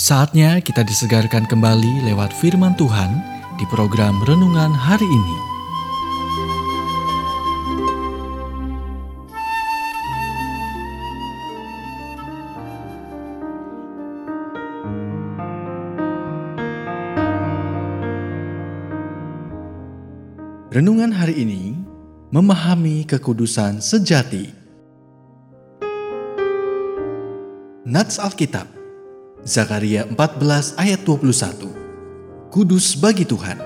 Saatnya kita disegarkan kembali lewat firman Tuhan di program renungan hari ini. Renungan hari ini memahami kekudusan sejati. Nats Alkitab Zakaria 14 ayat 21. Kudus bagi Tuhan.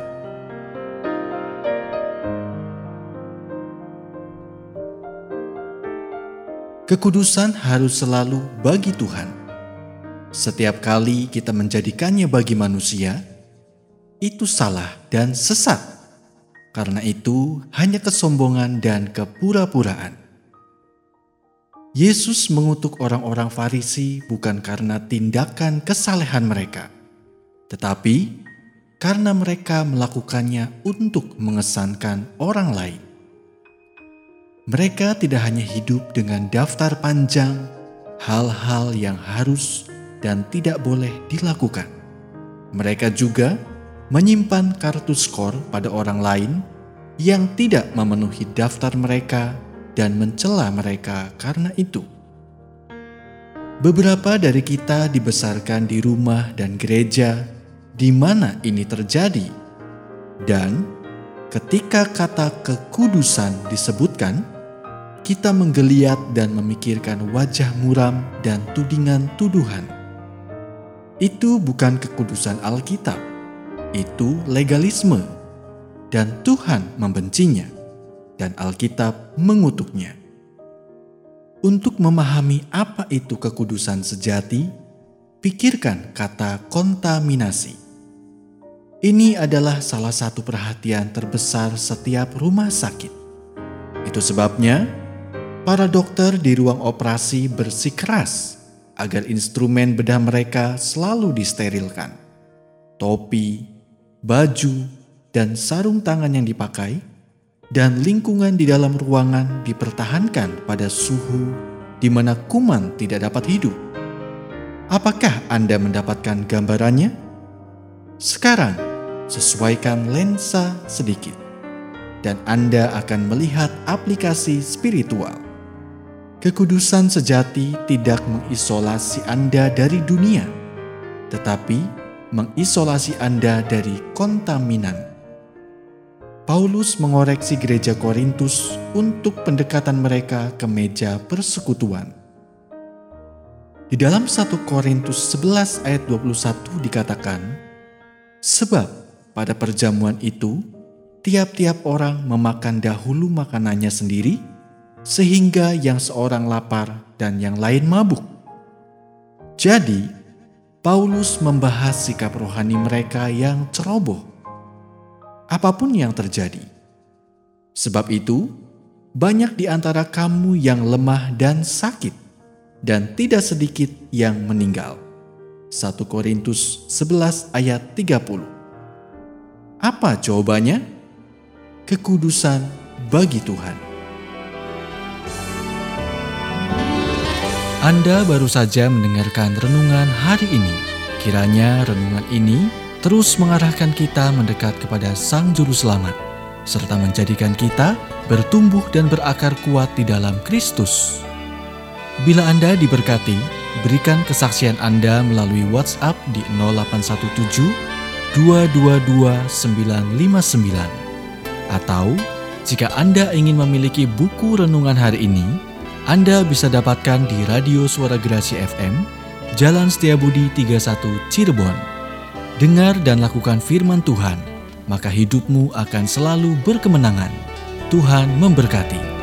Kekudusan harus selalu bagi Tuhan. Setiap kali kita menjadikannya bagi manusia, itu salah dan sesat. Karena itu hanya kesombongan dan kepura-puraan. Yesus mengutuk orang-orang Farisi bukan karena tindakan kesalehan mereka, tetapi karena mereka melakukannya untuk mengesankan orang lain. Mereka tidak hanya hidup dengan daftar panjang hal-hal yang harus dan tidak boleh dilakukan. Mereka juga menyimpan kartu skor pada orang lain yang tidak memenuhi daftar mereka dan mencela mereka karena itu. Beberapa dari kita dibesarkan di rumah dan gereja di mana ini terjadi, dan ketika kata kekudusan disebutkan, kita menggeliat dan memikirkan wajah muram dan tudingan tuduhan. Itu bukan kekudusan Alkitab, itu legalisme, dan Tuhan membencinya dan Alkitab mengutuknya. Untuk memahami apa itu kekudusan sejati, pikirkan kata kontaminasi. Ini adalah salah satu perhatian terbesar setiap rumah sakit. Itu sebabnya para dokter di ruang operasi bersikeras agar instrumen bedah mereka selalu disterilkan. Topi, baju, dan sarung tangan yang dipakai dan lingkungan di dalam ruangan dipertahankan pada suhu di mana kuman tidak dapat hidup. Apakah Anda mendapatkan gambarannya? Sekarang, sesuaikan lensa sedikit, dan Anda akan melihat aplikasi spiritual. Kekudusan sejati tidak mengisolasi Anda dari dunia, tetapi mengisolasi Anda dari kontaminan Paulus mengoreksi gereja Korintus untuk pendekatan mereka ke meja persekutuan. Di dalam 1 Korintus 11 ayat 21 dikatakan, Sebab pada perjamuan itu, tiap-tiap orang memakan dahulu makanannya sendiri, sehingga yang seorang lapar dan yang lain mabuk. Jadi, Paulus membahas sikap rohani mereka yang ceroboh apa pun yang terjadi. Sebab itu, banyak di antara kamu yang lemah dan sakit, dan tidak sedikit yang meninggal. 1 Korintus 11 ayat 30 Apa jawabannya? Kekudusan bagi Tuhan. Anda baru saja mendengarkan renungan hari ini. Kiranya renungan ini terus mengarahkan kita mendekat kepada Sang Juru Selamat, serta menjadikan kita bertumbuh dan berakar kuat di dalam Kristus. Bila Anda diberkati, berikan kesaksian Anda melalui WhatsApp di 0817 222 959 atau jika Anda ingin memiliki buku renungan hari ini, Anda bisa dapatkan di Radio Suara Gerasi FM, Jalan Setiabudi 31 Cirebon. Dengar dan lakukan firman Tuhan, maka hidupmu akan selalu berkemenangan. Tuhan memberkati.